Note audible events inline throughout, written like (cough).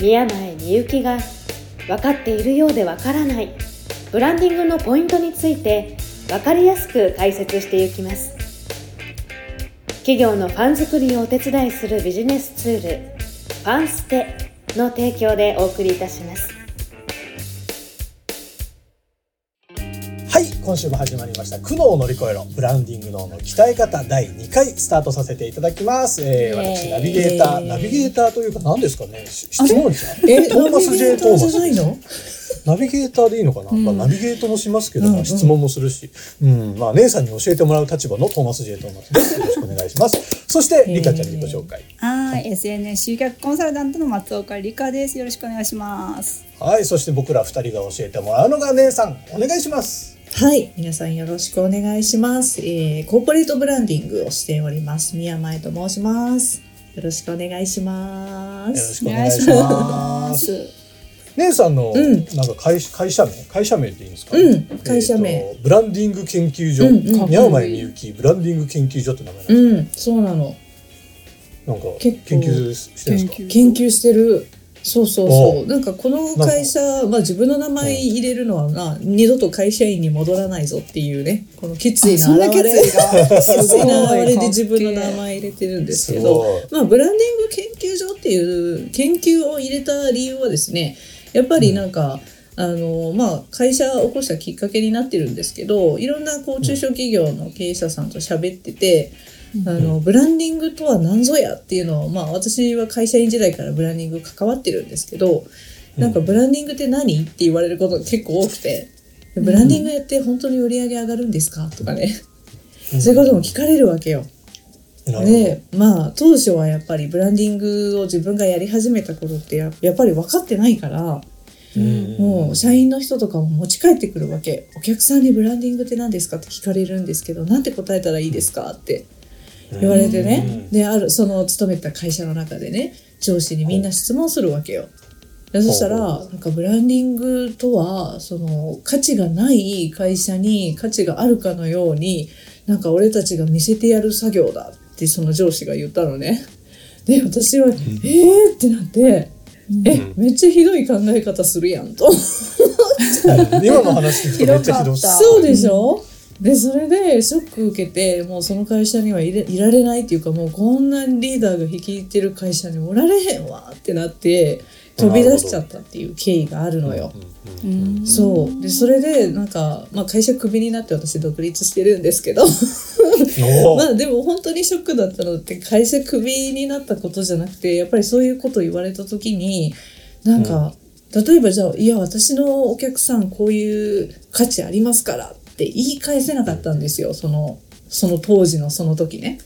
宮前みゆきが分かっているようで分からない。ブランディングのポイントについて分かりやすく解説していきます。企業のファン作りをお手伝いするビジネスツールファンステの提供でお送りいたします。今週も始まりました。苦悩を乗り越えろ。ブランディング脳の鍛え方第2回スタートさせていただきます、えー、私ナビゲーターナビゲーターというか何ですかね？し質問者。え、トーマス J トーマスじゃないの？ナビゲーターでいいのかな、ん。まあ、ナビゲートもしますけど、うんうん。まあ、質問もするし、うん、まあ、姉さんに教えてもらう立場のトーマス J トーマスです。よろしくお願いします。そして、リカちゃんにご紹介。はい、SNS 集客コンサルタントの松岡理香です。よろしくお願いします。はい、そして僕ら二人が教えてもらうのが姉さん、お願いします。はい、皆さんよろしくお願いします。えー、コーポレートブランディングをしております。宮前と申します。よろしくお願いします。よろしくお願いします。姉さんの、うん。なんか会会社名？会社名でいいんですか、うん。会社名。ブランディング研究所、うんうん。宮前みゆき。ブランディング研究所って名前なんですうん、そうなの。か、なんか研究してるんですか？研究してる。そうそうおそう。なんかこの会社、まあ自分の名前入れるのはな、二度と会社員に戻らないぞっていうね、この決意の表れ。が決意の表れで自分の名前。前入れてるんですけすど、まあ、ブランディング研究所っていう研究を入れた理由はですねやっぱりなんか、あのまあ、会社を起こしたきっかけになってるんですけどいろんなこう中小企業の経営者さんと喋ってて、あのブランディングとは何ぞやっていうのを、まあ、私は会社員時代からブランディング関わってるんですけどなんかブランディングって何って言われることが結構多くてでブランディングやって本当に売り上げ上がるんですか？とかね、そういうことも聞かれるわけよ。でまあ当初はやっぱりブランディングを自分がやり始めた頃ってややっぱり分かってないから、うん。もう社員の人とかも持ち帰ってくるわけ。お客さんにブランディングって何ですかって聞かれるんですけどなんて答えたらいいですかって言われてね、であるその勤めてた会社の中でね上司にみんな質問するわけよ。でそしたらなんかブランディングとはその価値がない会社に価値があるかのようになんか俺たちが見せてやる作業だってその上司が言ったのね。で私は「えー!」ってなって「えめっちゃひどい考え方するやん」と。(laughs) 今の話聞くとめっちゃひどそうでしょ、でそれでショック受けてもうその会社にはいれいられないっていうかもうこんなリーダーが率いてる会社におられへんわってなって飛び出しちゃったっていう経緯があるのよ。うんそう。でそれでなんか、まあ、会社クビになって私独立してるんですけど。(laughs) まあでも本当にショックだったのって会社クビになったことじゃなくてやっぱりそういうこと言われた時になんか、例えばじゃあいや私のお客さんこういう価値ありますからって言い返せなかったんですよ。そのその当時のその時ね。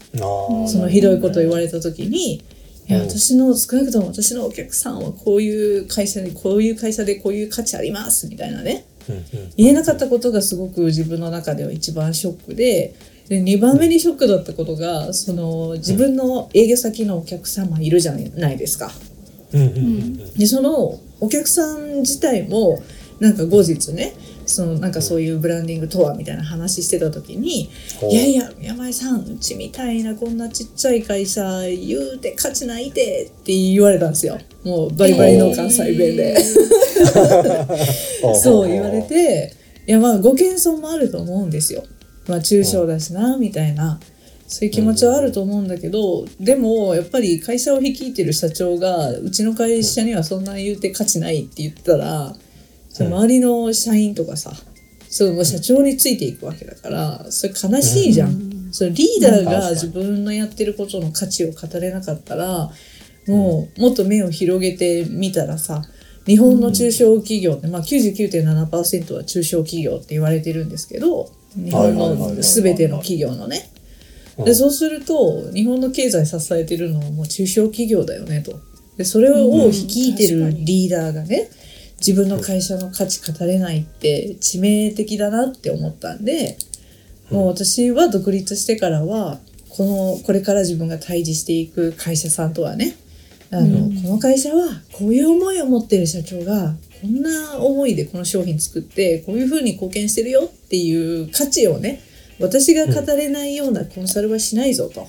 そのひどいこと言われた時に。いやうん。私の少なくとも私のお客さんはこういう会社にこういう会社でこういう価値ありますみたいなね。言えなかったことがすごく自分の中では一番ショックで。で2番目にショックだったことがその自分の営業先のお客様いるじゃないですか。でそのお客さん自体もなんか後日ねそのなんかそういうブランディングとはみたいな話してた時にいやいや宮前さんうちみたいなこんなちっちゃい会社言うて価値ないでって言われたんですよ。もうバリバリの関西弁で。(laughs) そう言われていやまあご謙遜もあると思うんですよ。まあ中小だしなみたいな。そういう気持ちはあると思うんだけど、でもやっぱり会社を率いてる社長がうちの会社にはそんな言うて価値ないって言ってたら、その周りの社員とかさその社長についていくわけだからそれ悲しいじゃん。そのリーダーが自分のやってることの価値を語れなかったらもうもっと目を広げてみたらさ日本の中小企業って、まあ、99.7%は中小企業って言われてるんですけど日本の全ての企業のね。でそうすると日本の経済支えてるのはもう中小企業だよねと。でそれを率いてるリーダーがね、自分の会社の価値語れないって致命的だなって思ったんで、もう私は独立してからは、この、これから自分が対峙していく会社さんとはね、あの、この会社はこういう思いを持ってる社長が、こんな思いでこの商品作って、こういうふうに貢献してるよっていう価値をね、私が語れないようなコンサルはしないぞと。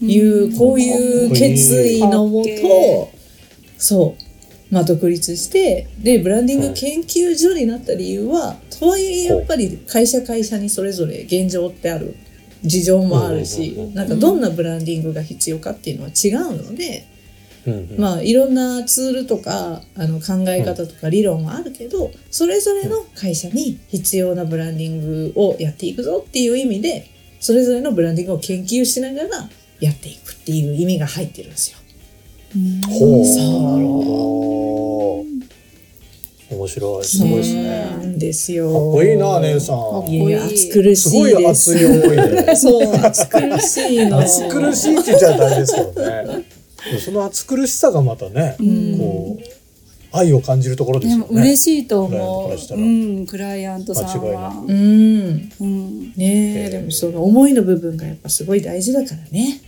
いう、こういう決意のもと、そう、まあ独立して、で、ブランディング研究所になった理由は、とはいえやっぱり会社会社にそれぞれ現状ってある。事情もあるしなんかどんなブランディングが必要かっていうのは違うので、まあいろんなツールとかあの考え方とか理論はあるけど、それぞれの会社に必要なブランディングをやっていくぞっていう意味でそれぞれのブランディングを研究しながらやっていくっていう意味が入ってるんですよ。ほうそうなるほど面白いすごいですねなんですよ。かっこいいな姉さんいやいや暑苦しいすごい。熱い思いでそう暑苦しいの。暑苦しいって言っちゃダメですけどねその暑苦しさがまたね、んこう愛を感じるところですでよねも嬉しいと思う。らうん、クライアントさん間違いなは。うん。うん。ねえ、えーでもその思いの部分がやっぱすごい大事だからね。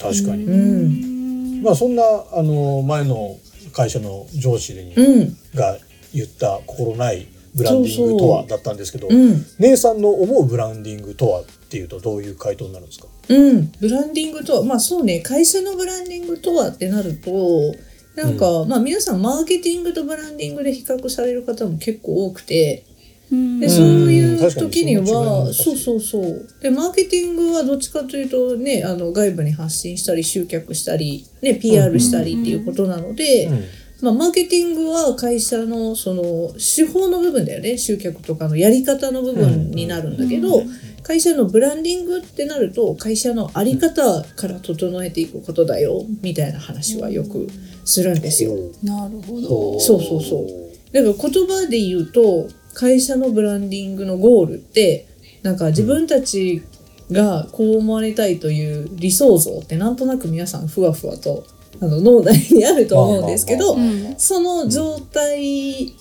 確かに、うん。まあそんなあの前の会社の上司に、うん。が言った心ないブランディングとはだったんですけどうん。姉さんの思うブランディングとはっていうとどういう回答になるんですか？うん、ブランディングとは、まあそうね、会社のブランディングとはってなると、なんか、まあ皆さんマーケティングとブランディングで比較される方も結構多くて、うんで、ん。そういう時にはそうそうそう。で、マーケティングはどっちかというとね、あの外部に発信したり、集客したり、ね、PR したりっていうことなので、うん。まあ、マーケティングは会社のその手法の部分だよね。集客とかのやり方の部分になるんだけど、会社のブランディングってなると会社の在り方から整えていくことだよみたいな話はよくするんですよ。なるほど。そうそうそう。だから言葉で言うと会社のブランディングのゴールってなんか自分たちがこう思われたいという理想像ってなんとなく皆さんふわふわとあの脳内にあると思うんですけど、うん。その状態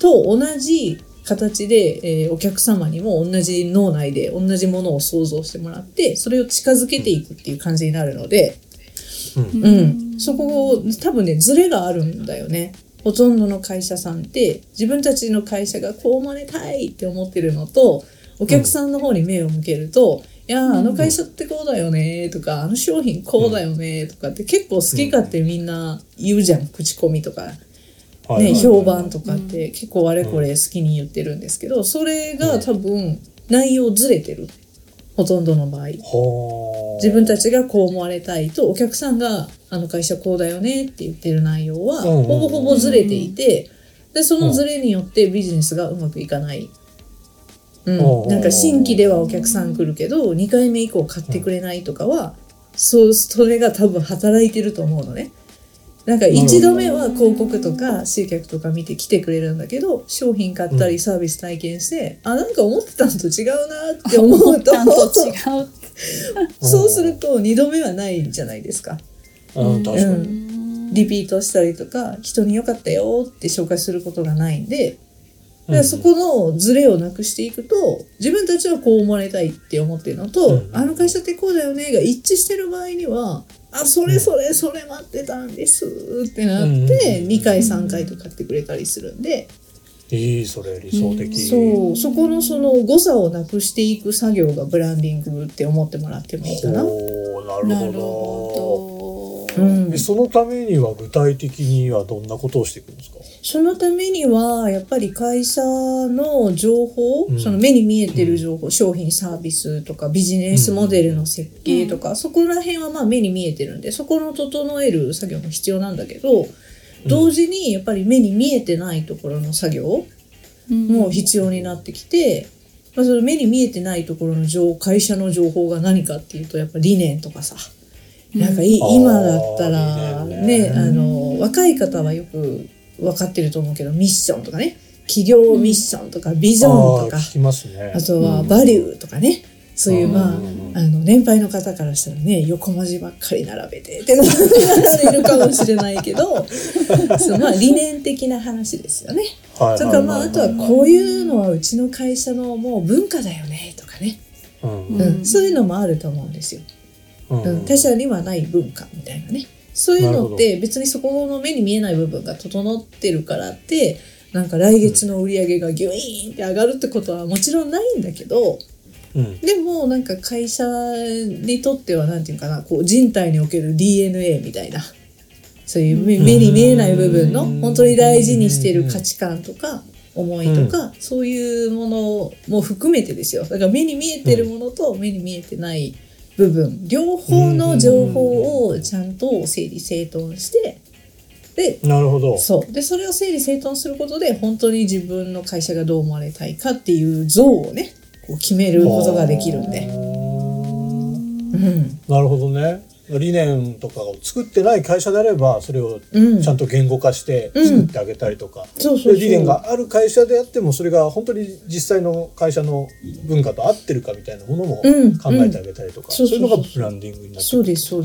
と同じ形で、えーお客様にも同じ脳内で同じものを想像してもらってそれを近づけていくっていう感じになるので、うんうん、そこを多分ねズレがあるんだよね。ほとんどの会社さんって自分たちの会社がこう思われたいって思ってるのとお客さんの方に目を向けると、いやーあの会社ってこうだよねとか、あの商品こうだよねとかって結構好き勝手みんな言うじゃん、口コミとか、ね、評判とかって結構あれこれ好きに言ってるんですけどそれが多分内容ずれてる。ほとんどの場合。はあ自分たちがこう思われたいとお客さんがあの会社こうだよねって言ってる内容はうんうんほぼほぼずれていてでそのずれによってビジネスがうまくいかない。ううんん、なんか新規ではお客さん来るけど2回目以降買ってくれないとかはそうそれが多分働いてると思うのね。なんか1度目は広告とか集客とか見て来てくれるんだけど商品買ったりサービス体験して、あなんか思ってたのと違うなって思うとちゃんと違う。(laughs) そうすると2度目はないじゃないですか。うん。確かうにん。リピートしたりとか人に良かったよって紹介することがないんでだからそこのズレをなくしていくと自分たちはこう思われたいって思ってるのと、うん。あの会社ってこうだよねが一致してる場合にはあそれそれそれ待ってたんですってなってうん。2回3回と買ってくれたりするんでいいそれ理想的。そう。そこのその誤差をなくしていく作業がブランディングって思ってもらってもいいかな。ほうななるるほほど。うん。そのためには具体的にはどんなことをしていくんですか？そのためにはやっぱり会社の情報、うん。その目に見えてる情報、商品サービスとかビジネスモデルの設計とか、そこら辺はまあ目に見えてるんでそこの整える作業も必要なんだけど同時にやっぱり目に見えてないところの作業も必要になってきて、まあ、その目に見えてないところの情会社の情報が何かっていうとやっぱ理念とかさ、なんかい今だったら理ね念ね。あの若い方はよく分かってると思うけどミッションとかね。企業ミッションとかビジョンとか、あー聞きますね。あとはバリューとかね、そういうまあうんあの年配の方からしたらね横文字ばっかり並べてってなられるかもしれないけど (laughs) そうまあ理念的な話ですよね。はいそれからまああとはこういうのはうちの会社のもう文化だよねとかね、うんうん。うん。そういうのもあると思うんですよ。うんうん、他社にはない文化みたいなね。そういうのって別にそこの目に見えない部分が整ってるからってなんか来月の売り上げがギュイーンって上がるってことはもちろんないんだけどうん。でもなんか会社にとってはなんていうかなこう人体における DNA みたいな。そういう目目に見えない部分のうん。本当に大事にしてる価値観とか思いとか、そういうものも含めてですよ。だから目に見えてるものと目に見えてない部分。両方の情報をちゃんと整理整頓してでなるほど。そう。でそれを整理整頓することで本当に自分の会社がどう思われたいかっていう像をねこう決めることができるんで。うんなるほどね理念とかを作ってない会社であればそれをうん。ちゃんと言語化してうん。作ってあげたりとか、そう理念がある会社であってもそれが本当に実際の会社の文化と合ってるかみたいなものもうん。考えてあげたりとか、うん。そういうのがブランディングになってそうですそう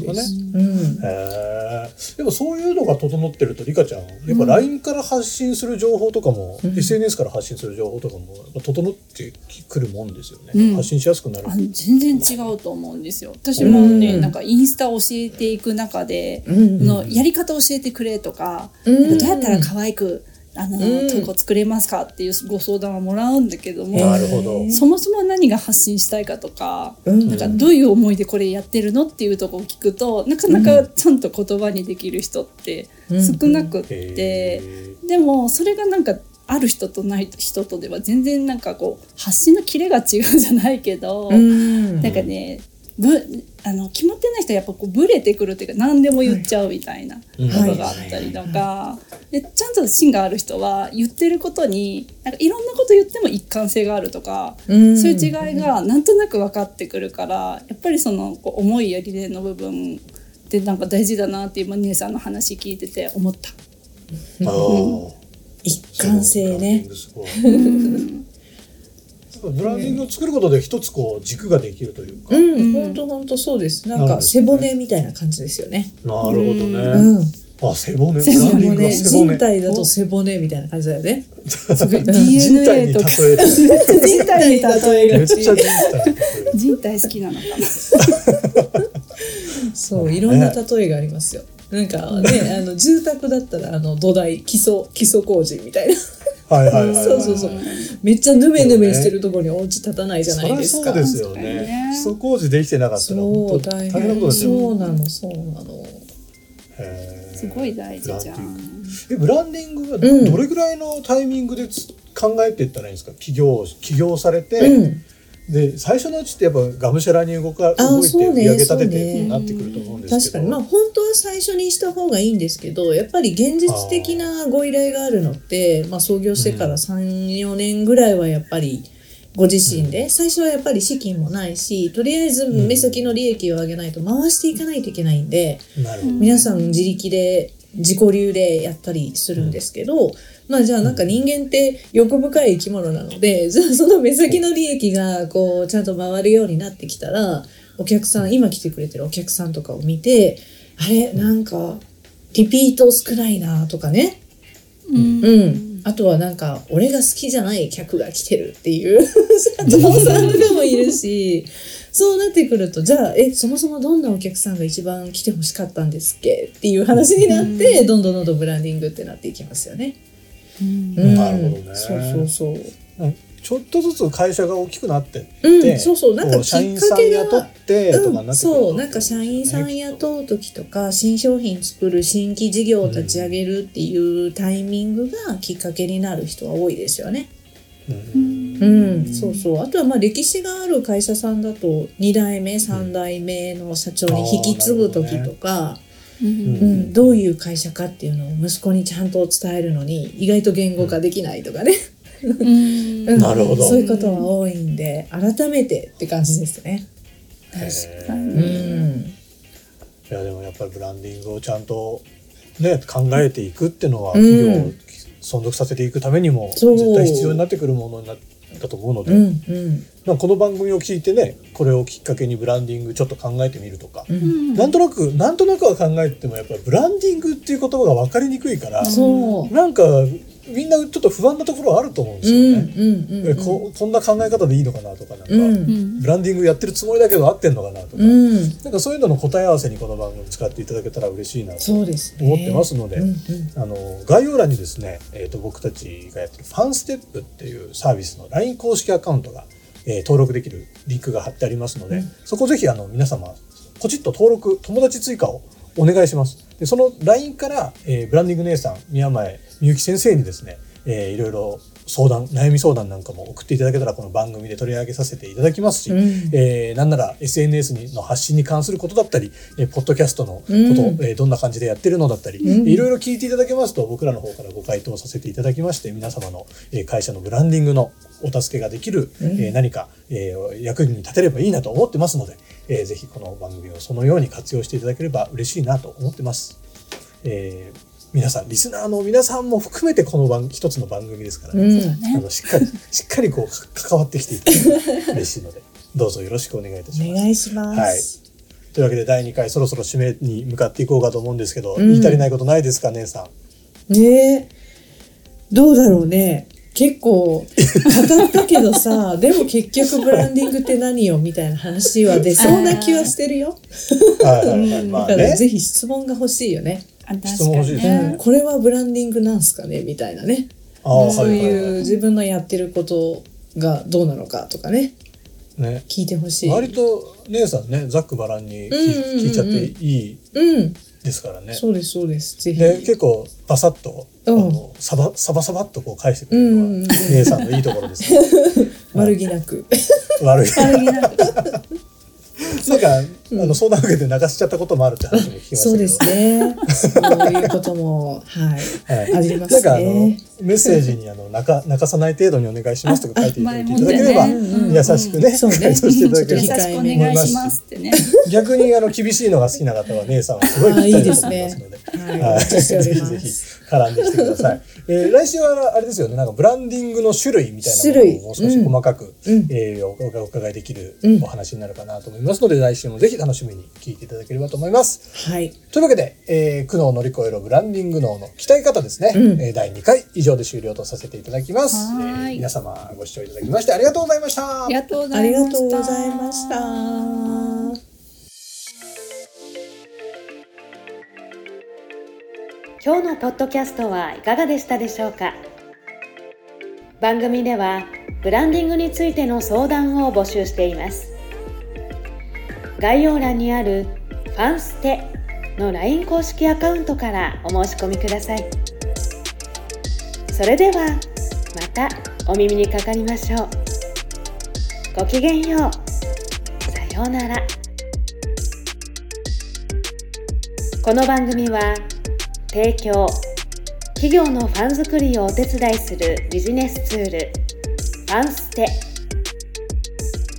でもそういうのが整ってるとリカちゃんやっぱ LINE から発信する情報とかも、うん。SNS から発信する情報とかも整ってくるもんですよね、うん。発信しやすくなる。全然違うと思うんですよ。私もね、うん。なんかインスタ教えていく中で、うんのやり方教えてくれとか、うん。なんかどうやったら可愛くあの、うん。投稿作れますかっていうご相談はもらうんだけども、なるほど。そもそも何が発信したいかとか、うん。なんかどういう思いでこれやってるのっていうところを聞くとなかなかちゃんと言葉にできる人って少なくって、へー。でもそれがなんかある人とない人とでは全然なんかこう発信のキレが違うじゃないけど、うん。なんかねぶあの決まってない人はやっぱこうブレてくるっていうか何でも言っちゃうみたいなうん。ことがあったりとか、でちゃんと芯がある人は言ってることになんかいろんなこと言っても一貫性があるとか、うん。そういう違いがなんとなく分かってくるからやっぱりそのこう思いや理念の部分ってなんか大事だなって今姉さんの話聞いてて思った。あー。一貫性ね (laughs) ブランディングを作ることで一つこう軸ができるというか、うん本当本当そうです。なんか背骨みたいな感じですよね。なるほどね、うん。あ背骨？背骨。ブランディングは背人骨体だと背骨みたいな感じだよね。(laughs) 人体 DNA とかに例える。(laughs) 人体に例えめっち人体好きなのかな。(laughs) そういろんな例えがありますよ。なんかねあの住宅だったらあの土台基礎基礎工事みたいなはいはいはい、そうそうそう。めっちゃヌメヌメしてるところにお家建たないじゃないですか。そうですよね。ね基礎工事できてなかったらそう本当大大変。なことですよそうなのそうなの。すごい大事じゃん。えブランディングはうん。どれぐらいのタイミングでつ考えていったらいいんですか？起業起業されて、うんで最初のうちってやっぱがむしゃらに動かあ動いてそうね売り上げ立ててなってくると思うんですけど。確かに。まあ本当は最初にした方がいいんですけどやっぱり現実的なご依頼があるのってまあ、創業してから34年ぐらいはやっぱりご自身で、最初はやっぱり資金もないしとりあえず目先の利益を上げないと回していかないといけないんで、なるほど、皆さん自力で自己流でやったりするんですけど、まあじゃあなんか人間って欲深い生き物なので、じゃあその目先の利益がこうちゃんと回るようになってきたら、お客さん、今来てくれてるお客さんとかを見て、あれなんかリピート少ないなとかね。うんうん。あとはなんか、俺が好きじゃない客が来てるっていう社長さんとかもいるし、そうなってくると、じゃあ、え、そもそもどんなお客さんが一番来てほしかったんですっけ？っていう話になって、どんどんどんどんブランディングってなっていきますよね。うん。うん。なるほどね。そうそうそう。うん。ちょっとずつ会社が大きくなってって、うん、そうそう、なんかこうきっか社員さんけが雇っ。てとかになってくると、そうなんか社員さん雇う時とか新商品作る新規事業を立ち上げるっていうタイミングがきっかけになる人は多いですよね。うん。うん、そうそう。あとはまあ歴史がある会社さんだと2代目3代目の社長に引き継ぐ時とか、うん。うんどういう会社かっていうのを息子にちゃんと伝えるのに意外と言語化できないとかね、うん。(laughs) うん。なるほど。そういうことは多いんで改めてって感じですね。へー。ううん。んいやでもやっぱりブランディングをちゃんとね考えていくっていうのはうん。企業を存続させていくためにも絶対必要になってくるものになだと思うので、うんうん。まあこの番組を聞いてねこれをきっかけにブランディングちょっと考えてみるとか、うん。なんとなくなんとなくは考えてもやっぱりブランディングっていう言葉が分かりにくいから、なんかみんなちょっと不安なところはあると思うんですうんよね。うんうん。えここんな考え方でいいのかなとかなん。か、うんうんブランディングやってるつもりだけど合ってんのかなとか、うん。なんかそういうのの答え合わせにこの番組使っていただけたら嬉しいなと思ってますので、うんうん。あの概要欄にですね、えー、と僕たちがやってるファンステップっていうサービスの LINE 公式アカウントが、えー登録できるリンクが貼ってありますので、うん。そこぜひあの皆様ポチッと登録友達追加をお願いしますでその LINE から、えーブランディング姉さん宮前みゆき先生にですね、えーいろいろ相談悩み相談なんかも送っていただけたらこの番組で取り上げさせていただきますし、うん。えーなんなら SNS にの発信に関することだったり、えーポッドキャストのこと、うん。えーどんな感じでやってるのだったり、うん。いろいろ聞いていただけますと僕らの方からご回答させていただきまして皆様の、えー会社のブランディングのお助けができる、うん。えー何か、えー役に立てればいいなと思ってますので、えーぜひこの番組をそのように活用していただければ嬉しいなと思ってます。えー皆さんリスナーの皆さんも含めてこの番一つの番組ですからね、うん。あのしっかり (laughs) しっかりこうか関わってきていただけたら嬉しいのでどうぞよろしくお願いいたします。お願いします。はい。というわけで第2回そろそろ締めに向かっていこうかと思うんですけど、うん。言い足りないことないですか姉さん？ねえ。どうだろうね。結構語ったけどさ (laughs) でも結局ブランディングって何よみたいな話は出そうな気はしてるよ。だからぜひ質問が欲しいよね、質問欲しいですにね。うん、これはブランディングなんすかね？みたいなね。あそうはいい。うは自分のやってることがどうなのかとかね。い。ね。聞いてほしい。割と姉さんね、ざっくばらんに聞,、うんうんうんうん聞いちゃっていいうんですからね。そうですそうです。ぜひ。で、結構バサッと、うん。あのサバサバサバっとこう返してくれるのは、うんうんうん。姉さんのいいところです、(laughs) 悪気なく。悪い。悪気なく。(laughs) なんか、あの相談受けて泣かしちゃったこともあるって話も聞きましたけど。そうですね。(laughs) そういうこともはい。はい、ありますなんかあのねメッセージにあの泣か (laughs) 泣かさない程度にお願いしますとか書いていただければ、ね。優しくね、そうね回答していただけ優るとしくお願いしますってね。逆にあの厳しいのが好きな方は姉さんはすごいぴったりだと思いますので。はい。ぜひぜひ絡んできてください。えー来週はあれですよね、なんかブランディングの種類みたいなものをもう少し細かく、うん。えーおお伺いできるうんお話になるかなと思いますので、来週もぜひ楽しみに聞いていただければと思います。はい。というわけで、えー苦悩を乗り越えるブランディング脳の鍛え方ですね、うん。えー第2回以上で終了とさせていただきます。えー皆様ご視聴いただきましてありがとうございました。ありがとうござありいましたがとうございました。今日のポッドキャストはいかがでしたでしょうか？番組ではブランディングについての相談を募集しています概要欄にある「ファンステ」の LINE 公式アカウントからお申し込みくださいそれではまたお耳にかかりましょう。ごきげんよう。さようなら。この番組は提供企業のファン作りをお手伝いするビジネスツールファンステ。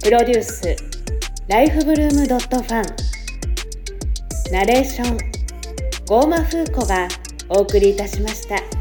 プロデュースライフブルームドットファン。ナレーションゴーマフーコがお送りいたしました。